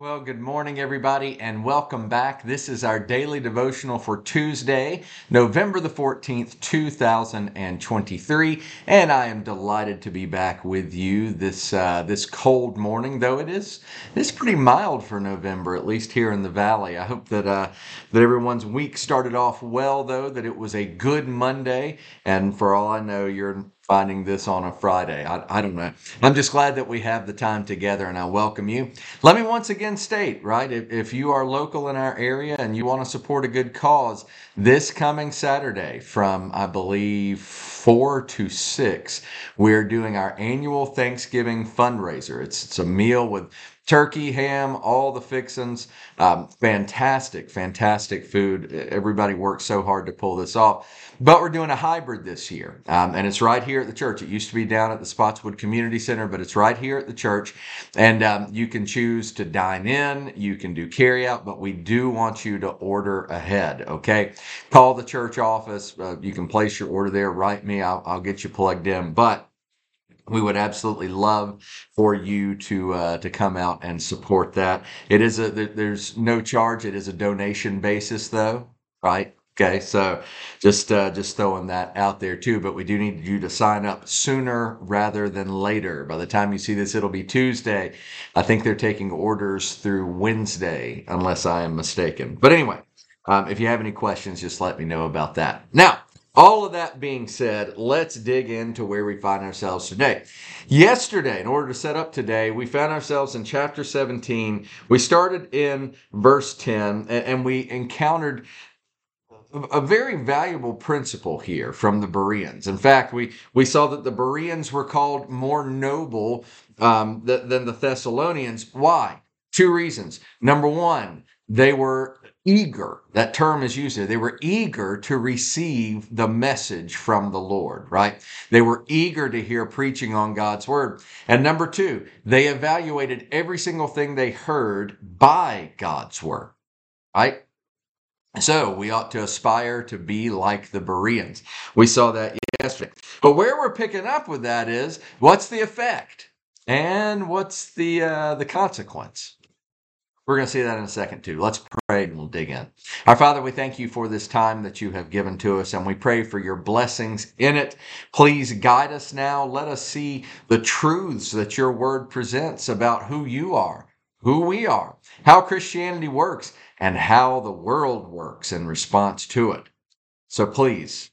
Well, good morning, everybody, and welcome back. This is our daily devotional for Tuesday, November the 14th, 2023. And I am delighted to be back with you this uh, this cold morning, though it is it's pretty mild for November, at least here in the valley. I hope that uh, that everyone's week started off well, though, that it was a good Monday. And for all I know, you're finding this on a Friday. I, I don't know. I'm just glad that we have the time together and I welcome you. Let me once again state, right, if, if you are local in our area and you want to support a good cause, this coming Saturday from, I believe, 4 to 6, we're doing our annual Thanksgiving fundraiser. It's, it's a meal with turkey, ham, all the fixins. Um, fantastic, fantastic food. Everybody worked so hard to pull this off. But we're doing a hybrid this year, um, and it's right here at the church. It used to be down at the Spotswood Community Center, but it's right here at the church. And um, you can choose to dine in, you can do carry out, but we do want you to order ahead, okay? Call the church office. Uh, you can place your order there. Write me, I'll, I'll get you plugged in. But we would absolutely love for you to uh, to come out and support that. It is a there's no charge. It is a donation basis though, right? Okay, so just uh, just throwing that out there too. But we do need you to sign up sooner rather than later. By the time you see this, it'll be Tuesday. I think they're taking orders through Wednesday, unless I am mistaken. But anyway, um, if you have any questions, just let me know about that. Now, all of that being said, let's dig into where we find ourselves today. Yesterday, in order to set up today, we found ourselves in chapter 17. We started in verse 10 and we encountered a very valuable principle here from the Bereans. In fact, we, we saw that the Bereans were called more noble um, th- than the Thessalonians. Why? Two reasons. Number one, they were eager. That term is used there. They were eager to receive the message from the Lord, right? They were eager to hear preaching on God's word. And number two, they evaluated every single thing they heard by God's word, right? So we ought to aspire to be like the Bereans. We saw that yesterday. But where we're picking up with that is what's the effect and what's the uh, the consequence. We're going to see that in a second too. Let's pray and we'll dig in. Our Father, we thank you for this time that you have given to us and we pray for your blessings in it. Please guide us now. Let us see the truths that your word presents about who you are, who we are, how Christianity works, and how the world works in response to it. So please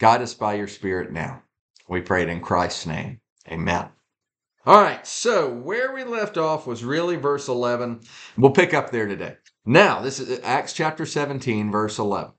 guide us by your Spirit now. We pray it in Christ's name. Amen. All right, so where we left off was really verse 11. We'll pick up there today. Now, this is uh, Acts chapter 17, verse 11.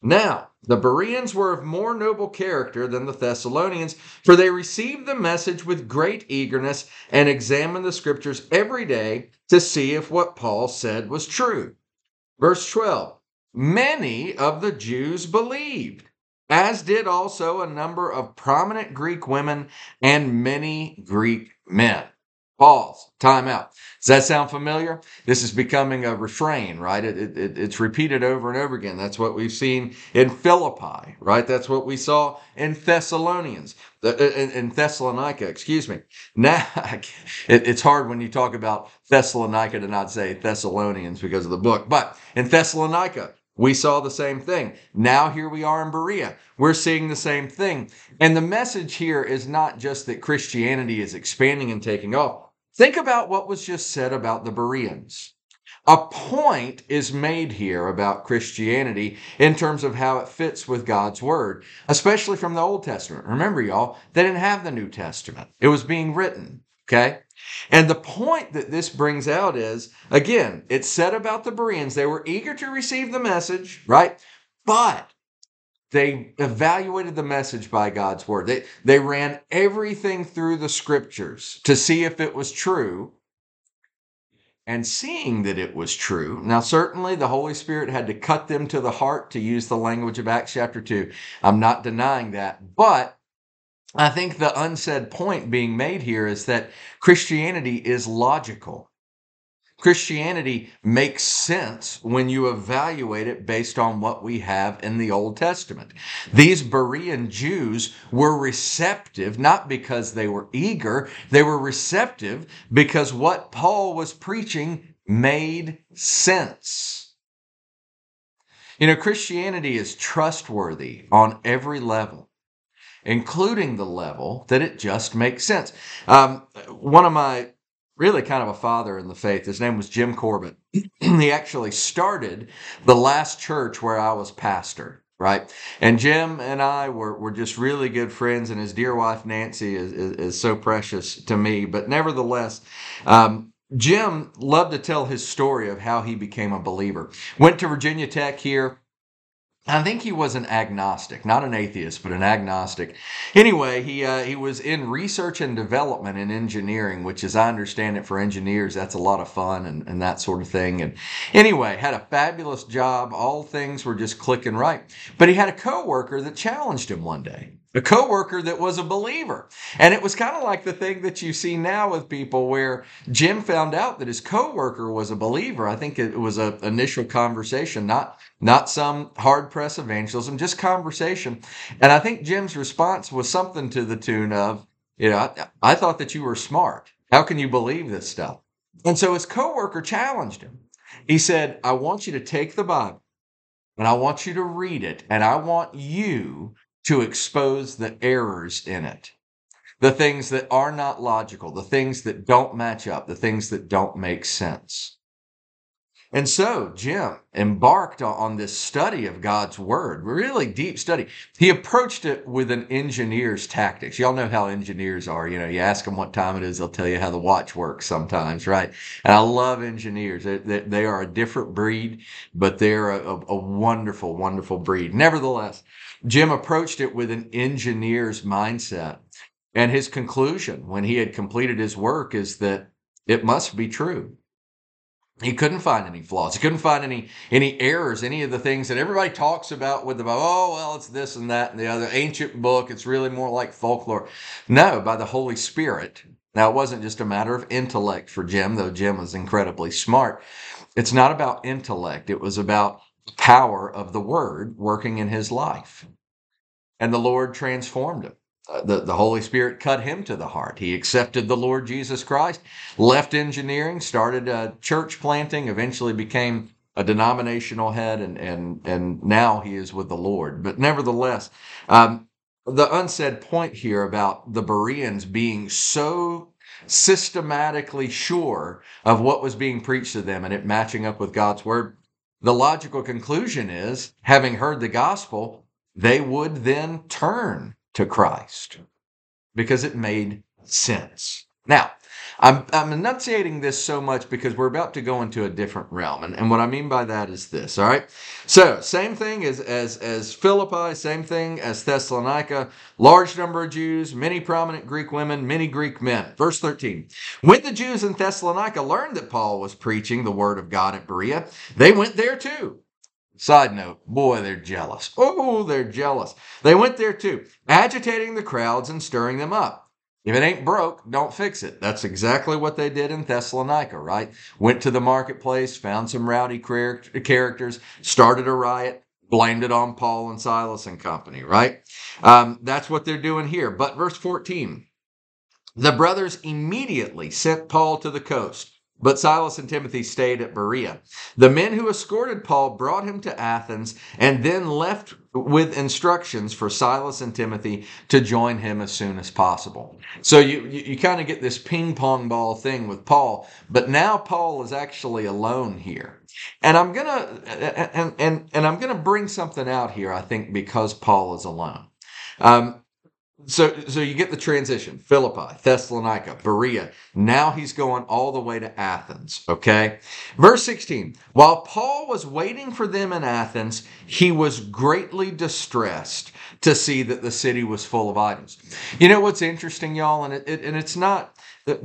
Now, the Bereans were of more noble character than the Thessalonians, for they received the message with great eagerness and examined the scriptures every day to see if what Paul said was true. Verse 12 Many of the Jews believed as did also a number of prominent Greek women and many Greek men. Pause. Time out. Does that sound familiar? This is becoming a refrain, right? It, it, it's repeated over and over again. That's what we've seen in Philippi, right? That's what we saw in Thessalonians, uh, in, in Thessalonica, excuse me. Now, it, it's hard when you talk about Thessalonica to not say Thessalonians because of the book, but in Thessalonica, we saw the same thing. Now here we are in Berea. We're seeing the same thing. And the message here is not just that Christianity is expanding and taking off. Think about what was just said about the Bereans. A point is made here about Christianity in terms of how it fits with God's Word, especially from the Old Testament. Remember, y'all, they didn't have the New Testament. It was being written, okay? And the point that this brings out is again, it's said about the Bereans, they were eager to receive the message, right? But they evaluated the message by God's word. They, they ran everything through the scriptures to see if it was true. And seeing that it was true, now certainly the Holy Spirit had to cut them to the heart to use the language of Acts chapter 2. I'm not denying that. But I think the unsaid point being made here is that Christianity is logical. Christianity makes sense when you evaluate it based on what we have in the Old Testament. These Berean Jews were receptive, not because they were eager, they were receptive because what Paul was preaching made sense. You know, Christianity is trustworthy on every level, including the level that it just makes sense. Um, one of my really kind of a father in the faith, his name was Jim Corbett. he actually started the last church where I was pastor right? And Jim and I were, were just really good friends, and his dear wife Nancy is, is, is so precious to me. But nevertheless, um, Jim loved to tell his story of how he became a believer. Went to Virginia Tech here, I think he was an agnostic, not an atheist, but an agnostic. Anyway, he uh, he was in research and development in engineering, which, as I understand it, for engineers, that's a lot of fun and, and that sort of thing. And anyway, had a fabulous job. All things were just clicking right. But he had a coworker that challenged him one day a coworker that was a believer. And it was kind of like the thing that you see now with people where Jim found out that his coworker was a believer. I think it was an initial conversation, not not some hard press evangelism, just conversation. And I think Jim's response was something to the tune of, you know, I, I thought that you were smart. How can you believe this stuff? And so his coworker challenged him. He said, I want you to take the Bible and I want you to read it and I want you to expose the errors in it. The things that are not logical, the things that don't match up, the things that don't make sense. And so Jim embarked on this study of God's word, really deep study. He approached it with an engineer's tactics. Y'all know how engineers are. You know, you ask them what time it is, they'll tell you how the watch works sometimes, right? And I love engineers. They, they are a different breed, but they're a, a wonderful, wonderful breed. Nevertheless, Jim approached it with an engineer's mindset. And his conclusion when he had completed his work is that it must be true he couldn't find any flaws. He couldn't find any any errors, any of the things that everybody talks about with the Bible. oh well, it's this and that and the other ancient book. It's really more like folklore. No, by the Holy Spirit. Now it wasn't just a matter of intellect for Jim, though Jim was incredibly smart. It's not about intellect. It was about power of the Word working in his life, and the Lord transformed him. Uh, the, the Holy Spirit cut him to the heart. He accepted the Lord Jesus Christ, left engineering, started church planting, eventually became a denominational head, and, and, and now he is with the Lord. But nevertheless, um, the unsaid point here about the Bereans being so systematically sure of what was being preached to them and it matching up with God's word, the logical conclusion is having heard the gospel, they would then turn to Christ because it made sense. Now, I'm, I'm enunciating this so much because we're about to go into a different realm. And, and what I mean by that is this, all right? So, same thing as, as, as Philippi, same thing as Thessalonica, large number of Jews, many prominent Greek women, many Greek men. Verse 13. When the Jews in Thessalonica learned that Paul was preaching the word of God at Berea, they went there too Side note, boy, they're jealous. Oh, they're jealous. They went there too, agitating the crowds and stirring them up. If it ain't broke, don't fix it. That's exactly what they did in Thessalonica, right? Went to the marketplace, found some rowdy characters, started a riot, blamed it on Paul and Silas and company, right? Um, that's what they're doing here. But verse 14 the brothers immediately sent Paul to the coast but Silas and Timothy stayed at Berea. The men who escorted Paul brought him to Athens and then left with instructions for Silas and Timothy to join him as soon as possible. So you, you, you kind of get this ping pong ball thing with Paul, but now Paul is actually alone here. And I'm gonna and and, and I'm gonna bring something out here, I think, because Paul is alone. Um, so, so you get the transition Philippi, Thessalonica, Berea. Now he's going all the way to Athens. Okay. Verse 16 While Paul was waiting for them in Athens, he was greatly distressed to see that the city was full of idols. You know what's interesting, y'all? And, it, it and it's not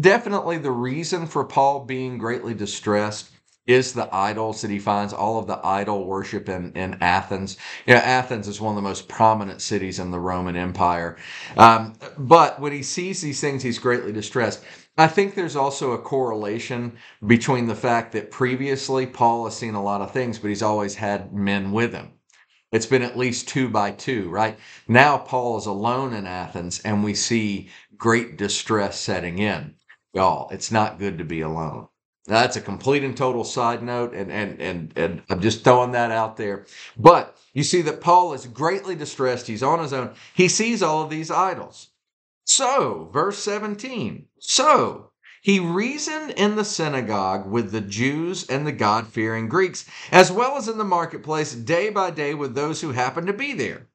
definitely the reason for Paul being greatly distressed is the idols that he finds, all of the idol worship in, in Athens. You know, Athens is one of the most prominent cities in the Roman Empire. Um, but when he sees these things, he's greatly distressed. I think there's also a correlation between the fact that previously Paul has seen a lot of things, but he's always had men with him. It's been at least two by two, right? Now Paul is alone in Athens and we see great distress setting in. Y'all, it's not good to be alone. That's a complete and total side note, and, and, and, and I'm just throwing that out there. But you see that Paul is greatly distressed. He's on his own. He sees all of these idols. So, verse 17. So, he reasoned in the synagogue with the Jews and the God fearing Greeks, as well as in the marketplace day by day with those who happened to be there.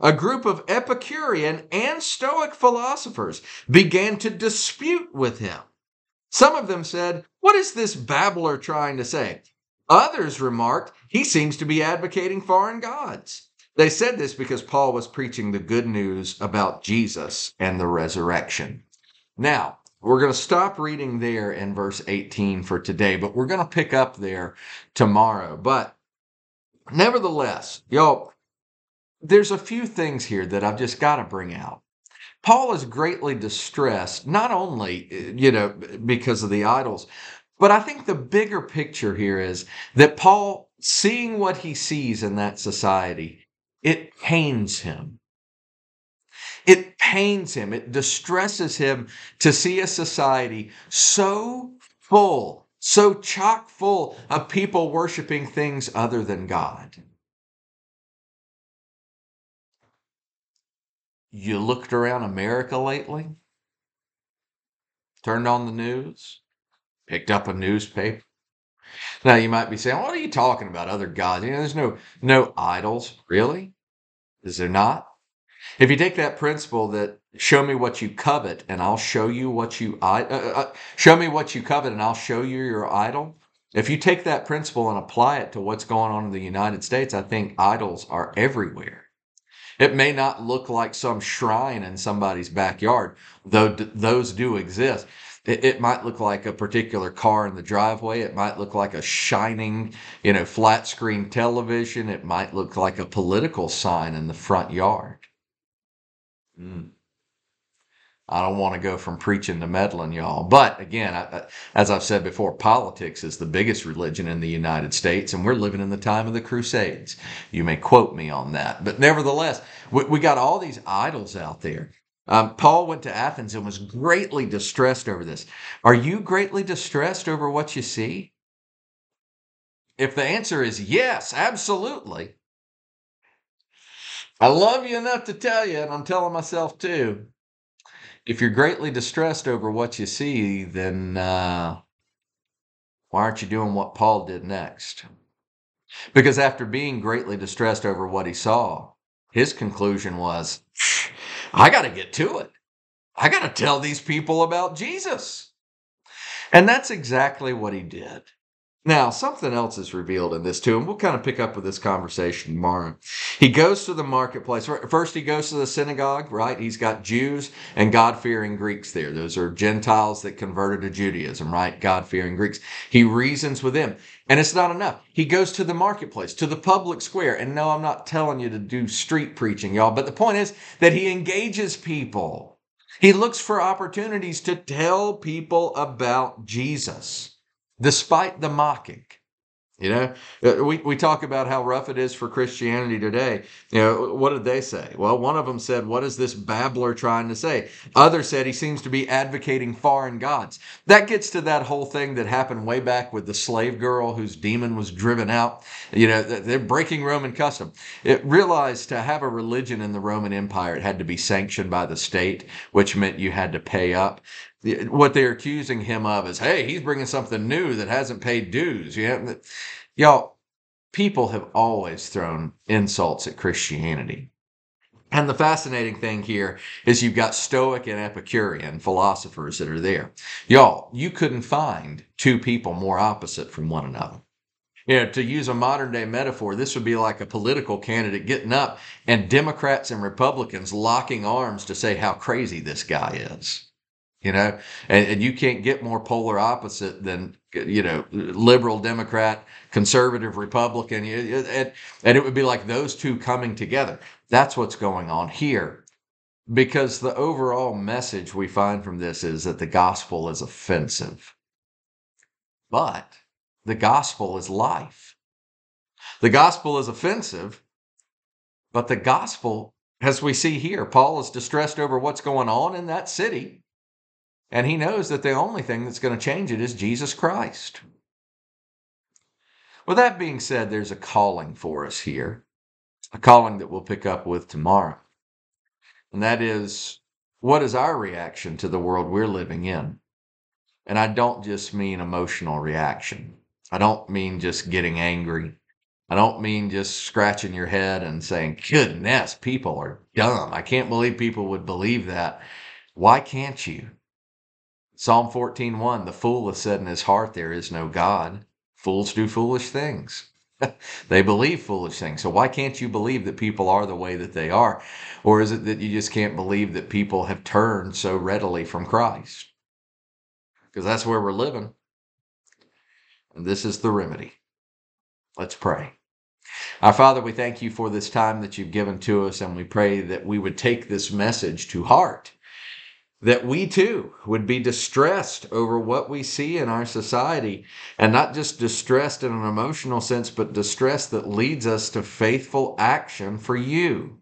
A group of Epicurean and Stoic philosophers began to dispute with him. Some of them said, What is this babbler trying to say? Others remarked, He seems to be advocating foreign gods. They said this because Paul was preaching the good news about Jesus and the resurrection. Now, we're going to stop reading there in verse 18 for today, but we're going to pick up there tomorrow. But nevertheless, y'all, there's a few things here that I've just got to bring out. Paul is greatly distressed, not only, you know, because of the idols, but I think the bigger picture here is that Paul, seeing what he sees in that society, it pains him. It pains him. It distresses him to see a society so full, so chock full of people worshiping things other than God. You looked around America lately? Turned on the news? Picked up a newspaper? Now you might be saying, "What are you talking about? Other gods? You know, there's no no idols, really? Is there not? If you take that principle that show me what you covet and I'll show you what you uh, uh, show me what you covet and I'll show you your idol. If you take that principle and apply it to what's going on in the United States, I think idols are everywhere. It may not look like some shrine in somebody's backyard, though d- those do exist. It, it, might look like a particular car in the driveway. It might look like a shining, you know, flat screen television. It might look like a political sign in the front yard. Mm. I don't want to go from preaching to meddling, y'all. But again, I, as I've said before, politics is the biggest religion in the United States, and we're living in the time of the Crusades. You may quote me on that. But nevertheless, we, we got all these idols out there. Um, Paul went to Athens and was greatly distressed over this. Are you greatly distressed over what you see? If the answer is yes, absolutely. I love you enough to tell you, and I'm telling myself too if you're greatly distressed over what you see, then uh, why aren't you doing what Paul did next? Because after being greatly distressed over what he saw, his conclusion was, I got to get to it. I got to tell these people about Jesus. And that's exactly what he did. Now, something else is revealed in this too, and we'll kind of pick up with this conversation tomorrow. He goes to the marketplace. First, he goes to the synagogue, right? He's got Jews and God fearing Greeks there. Those are Gentiles that converted to Judaism, right? God fearing Greeks. He reasons with them. And it's not enough. He goes to the marketplace, to the public square. And no, I'm not telling you to do street preaching, y'all, but the point is that he engages people. He looks for opportunities to tell people about Jesus despite the mocking. You know, uh, we, we talk about how rough it is for Christianity today. You know, what did they say? Well, one of them said, What is this babbler trying to say? Others said he seems to be advocating foreign gods. That gets to that whole thing that happened way back with the slave girl whose demon was driven out. You know, they're breaking Roman custom. It realized to have a religion in the Roman Empire, it had to be sanctioned by the state, which meant you had to pay up what they're accusing him of is, hey, he's bringing something new that hasn't paid dues. Yeah, y'all, people have always thrown insults at Christianity. And the fascinating thing here is you've got Stoic and Epicurean philosophers that are there. Y'all, you couldn't find two people more opposite from one another. You know, to use a modern day metaphor, this would be like a political candidate getting up and Democrats and Republicans locking arms to say how crazy this guy is you know? And, and, you can't get more polar opposite than you know liberal democrat conservative republican and, and it would be like those two coming together. That's what's going on here. Because the overall message we find from this is that the gospel is offensive. But the gospel is life. The gospel is offensive but the gospel as we see here paul is distressed over what's going on in that city And he knows that the only thing that's going to change it is Jesus Christ. With that being said, there's a calling for us here, a calling that we'll pick up with tomorrow. And that is what is our reaction to the world we're living in? And I don't just mean emotional reaction. I don't mean just getting angry. I don't mean just scratching your head and saying, goodness, people are dumb. I can't believe people would believe that. Why can't you? Psalm 14:1, the fool has said in his heart, There is no God. Fools do foolish things. they believe foolish things. So why can't you believe that people are the way that they are? Or is it that you just can't believe that people have turned so readily from Christ? Because that's where we're living. And this is the remedy. Let's pray. Our Father, we thank you for this time that you've given to us, and we pray that we would take this message to heart that we too would be distressed over what we see in our society and not just distressed in an emotional sense, but distress that leads us to faithful action for you,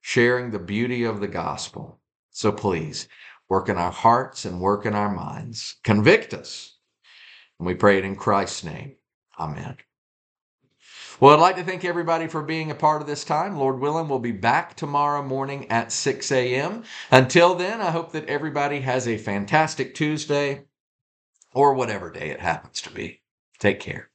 sharing the beauty of the gospel. So please work in our hearts and work in our minds. Convict us. And we pray it in Christ's name. Amen. Well, I'd like to thank everybody for being a part of this time. Lord willing, we'll be back tomorrow morning at 6 a.m. Until then, I hope that everybody has a fantastic Tuesday or whatever day it happens to be. Take care.